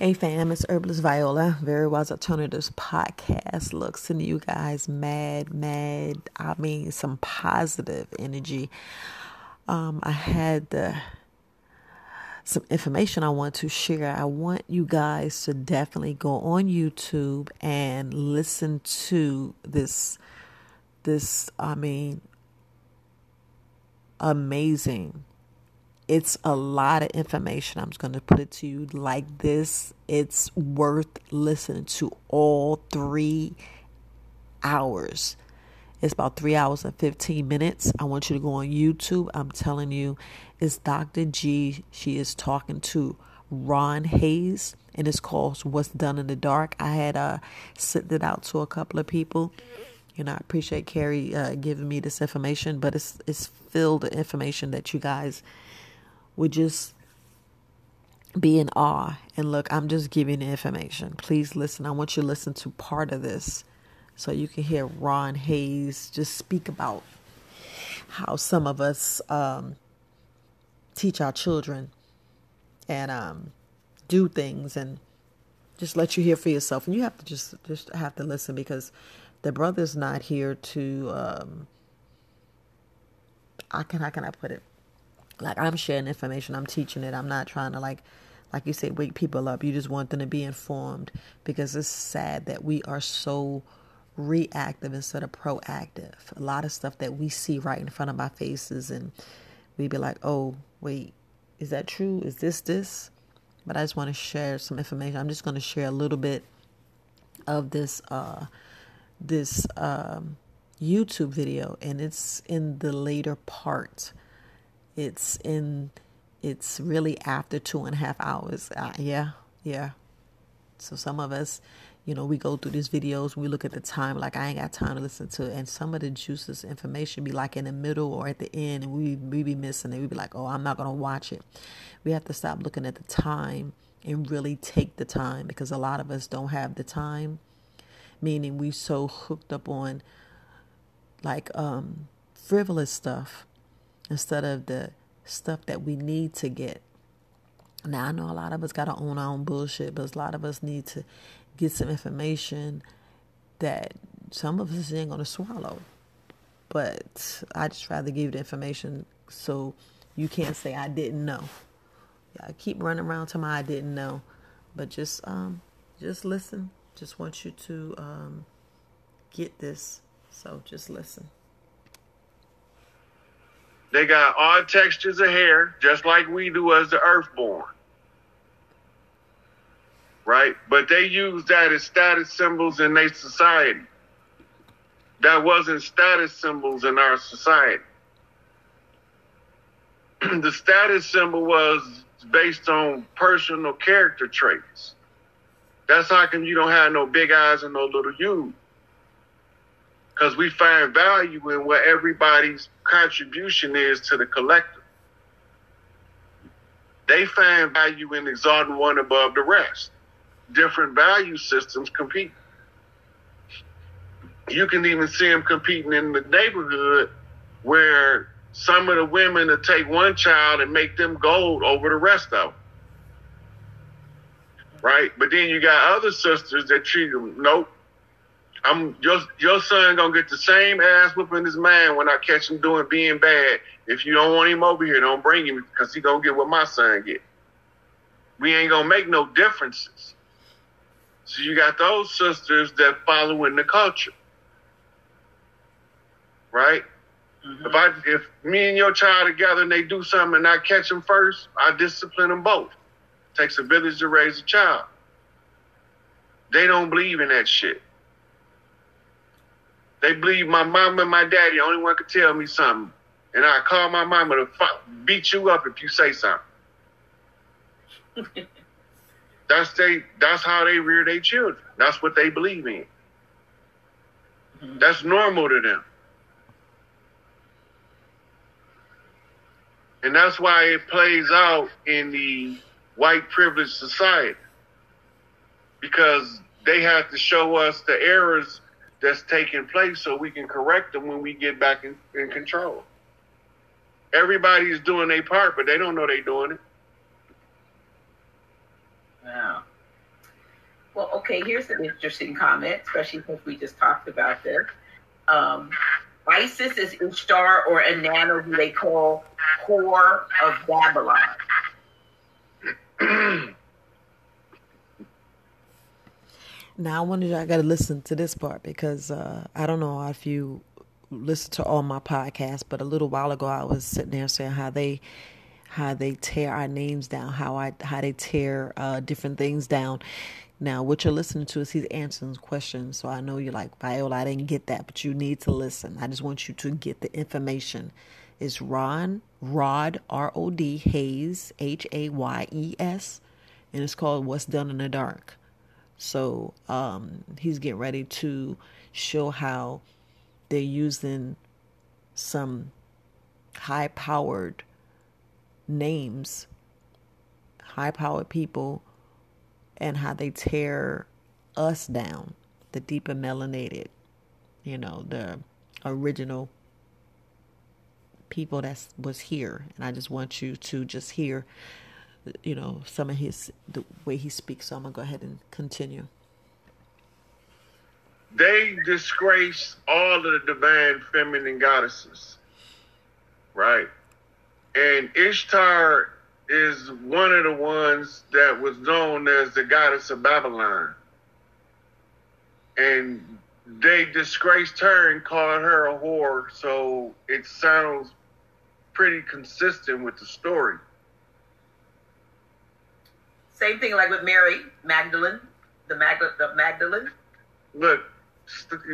Hey fam, it's Herbalist Viola, Very Wise Alternatives podcast. Look, sending you guys mad, mad, I mean some positive energy. Um, I had the, some information I want to share. I want you guys to definitely go on YouTube and listen to this this I mean amazing it's a lot of information. I'm just going to put it to you like this. It's worth listening to all three hours. It's about three hours and 15 minutes. I want you to go on YouTube. I'm telling you, it's Dr. G. She is talking to Ron Hayes, and it's called What's Done in the Dark. I had uh, sent it out to a couple of people. You know, I appreciate Carrie uh, giving me this information, but it's it's filled with information that you guys would just be in awe. And look, I'm just giving the information. Please listen. I want you to listen to part of this so you can hear Ron Hayes just speak about how some of us um, teach our children and um, do things and just let you hear for yourself. And you have to just just have to listen because the brother's not here to. Um, I can how can I put it? Like I'm sharing information, I'm teaching it. I'm not trying to like like you say wake people up. You just want them to be informed because it's sad that we are so reactive instead of proactive. A lot of stuff that we see right in front of our faces and we be like, "Oh, wait, is that true? Is this this?" But I just want to share some information. I'm just going to share a little bit of this uh this um YouTube video and it's in the later part it's in, it's really after two and a half hours. Uh, yeah, yeah. So some of us, you know, we go through these videos, we look at the time, like I ain't got time to listen to it. And some of the juices information be like in the middle or at the end, and we we be missing it. We be like, oh, I'm not gonna watch it. We have to stop looking at the time and really take the time because a lot of us don't have the time. Meaning we so hooked up on like um frivolous stuff instead of the stuff that we need to get. Now, I know a lot of us got to own our own bullshit, but a lot of us need to get some information that some of us ain't going to swallow. But I just rather give the information so you can't say I didn't know. I keep running around to my I didn't know, but just um, just listen. Just want you to um, get this. So just listen. They got odd textures of hair, just like we do as the earthborn. Right? But they use that as status symbols in their society. That wasn't status symbols in our society. the status symbol was based on personal character traits. That's how come you don't have no big eyes and no little you because we find value in what everybody's contribution is to the collective. They find value in exalting one above the rest. Different value systems compete. You can even see them competing in the neighborhood where some of the women will take one child and make them gold over the rest of them. Right? But then you got other sisters that treat them, nope, I'm your your son gonna get the same ass whooping as man when I catch him doing being bad. If you don't want him over here, don't bring him because he gonna get what my son get. We ain't gonna make no differences. So you got those sisters that following the culture, right? Mm-hmm. If I if me and your child together and they do something and I catch them first, I discipline them both. It takes a village to raise a child. They don't believe in that shit. They believe my mom and my daddy only one could tell me something. And I call my mama to beat you up if you say something. that's they that's how they rear their children. That's what they believe in. Mm-hmm. That's normal to them. And that's why it plays out in the white privileged society. Because they have to show us the errors that's taking place so we can correct them when we get back in, in control. Everybody's doing their part, but they don't know they're doing it. Yeah. Well, okay, here's an interesting comment, especially since we just talked about this. Um, Isis is Ishtar or Inanna, who they call whore of Babylon. now I wanted I got to listen to this part because uh, I don't know if you listen to all my podcasts, but a little while ago I was sitting there saying how they how they tear our names down, how I how they tear uh, different things down. Now, what you're listening to is he's answering questions. So I know you're like, Viola, I didn't get that, but you need to listen. I just want you to get the information. It's Ron, Rod, R O D, Hayes, H A Y E S, and it's called What's Done in the Dark. So um, he's getting ready to show how they're using some high powered names, high powered people, and how they tear us down, the deeper melanated, you know, the original people that was here. And I just want you to just hear, you know, some of his, the way he speaks. So I'm going to go ahead and continue. They disgrace all of the divine feminine goddesses, right? And Ishtar is one of the ones that was known as the goddess of Babylon. And they disgraced her and called her a whore, so it sounds pretty consistent with the story. Same thing like with Mary Magdalene, the, Mag- the Magdalene. Look,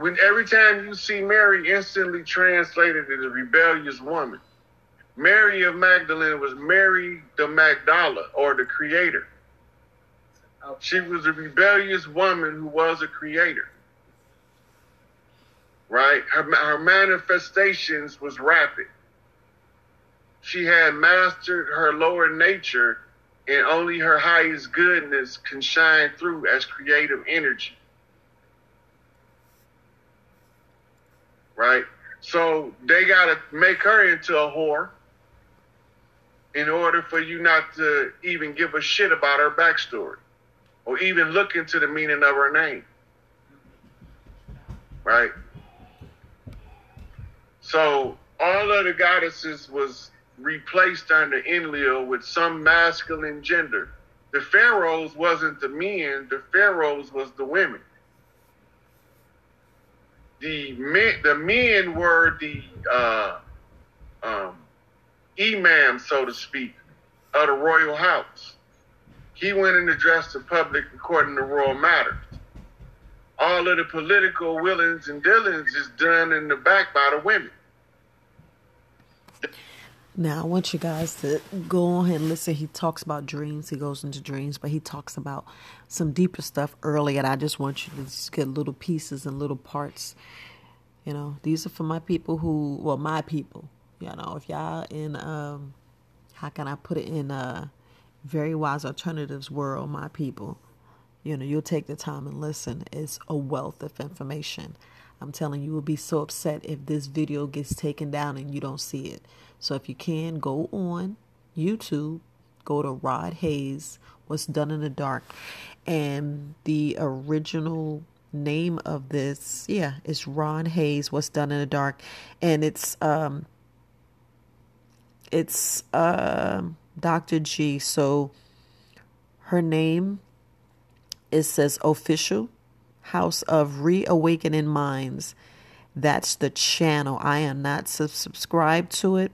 when every time you see Mary instantly translated as a rebellious woman. Mary of Magdalene was Mary the Magdala or the creator. Okay. She was a rebellious woman who was a creator. Right? Her, her manifestations was rapid. She had mastered her lower nature and only her highest goodness can shine through as creative energy. Right? So they got to make her into a whore in order for you not to even give a shit about her backstory or even look into the meaning of her name. Right? So all of the goddesses was replaced under Enlil with some masculine gender. The pharaohs wasn't the men, the pharaohs was the women. The men, the men were the uh, um, imam, so to speak, of the royal house. He went and addressed the public according to royal matters. All of the political willings and dealings is done in the back by the women. Now, I want you guys to go on and listen. He talks about dreams. He goes into dreams, but he talks about some deeper stuff early. And I just want you to get little pieces and little parts. You know, these are for my people who, well, my people you know, if y'all in um how can I put it in a very wise alternatives world, my people, you know, you'll take the time and listen. It's a wealth of information. I'm telling you, you will be so upset if this video gets taken down and you don't see it. So if you can, go on YouTube, go to Rod Hayes, What's Done in the Dark. And the original name of this, yeah, it's Ron Hayes, What's Done in the Dark. And it's um it's uh, Dr. G. So her name it says official House of Reawakening Minds. That's the channel. I am not subscribed to it,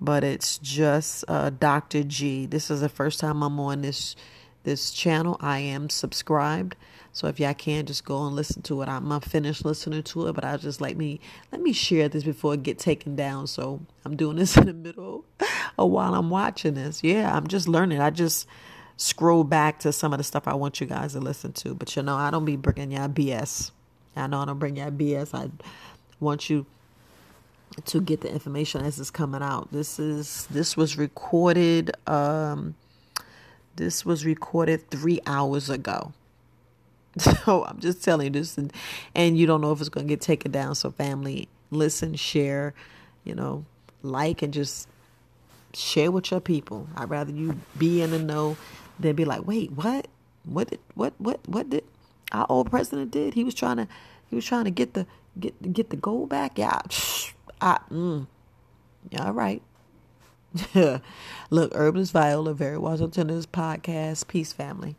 but it's just uh, Dr. G. This is the first time I'm on this this channel. I am subscribed. So if y'all can just go and listen to it. I'm not finished listening to it, but I just let me let me share this before it get taken down. So I'm doing this in the middle of while I'm watching this. Yeah, I'm just learning. I just scroll back to some of the stuff I want you guys to listen to. But you know, I don't be bringing y'all BS. I know I don't bring y'all BS. I want you to get the information as it's coming out. This is this was recorded um this was recorded 3 hours ago. So I'm just telling you this, and, and you don't know if it's going to get taken down. So, family, listen, share, you know, like, and just share with your people. I'd rather you be in the know than be like, wait, what? What did, what, what, what did, Our old president did. He was trying to he was trying to get the get get the gold back. Yeah, I, mm. yeah, all right. Look, Herbalist Viola, Very Wise Alternatives podcast. Peace, family.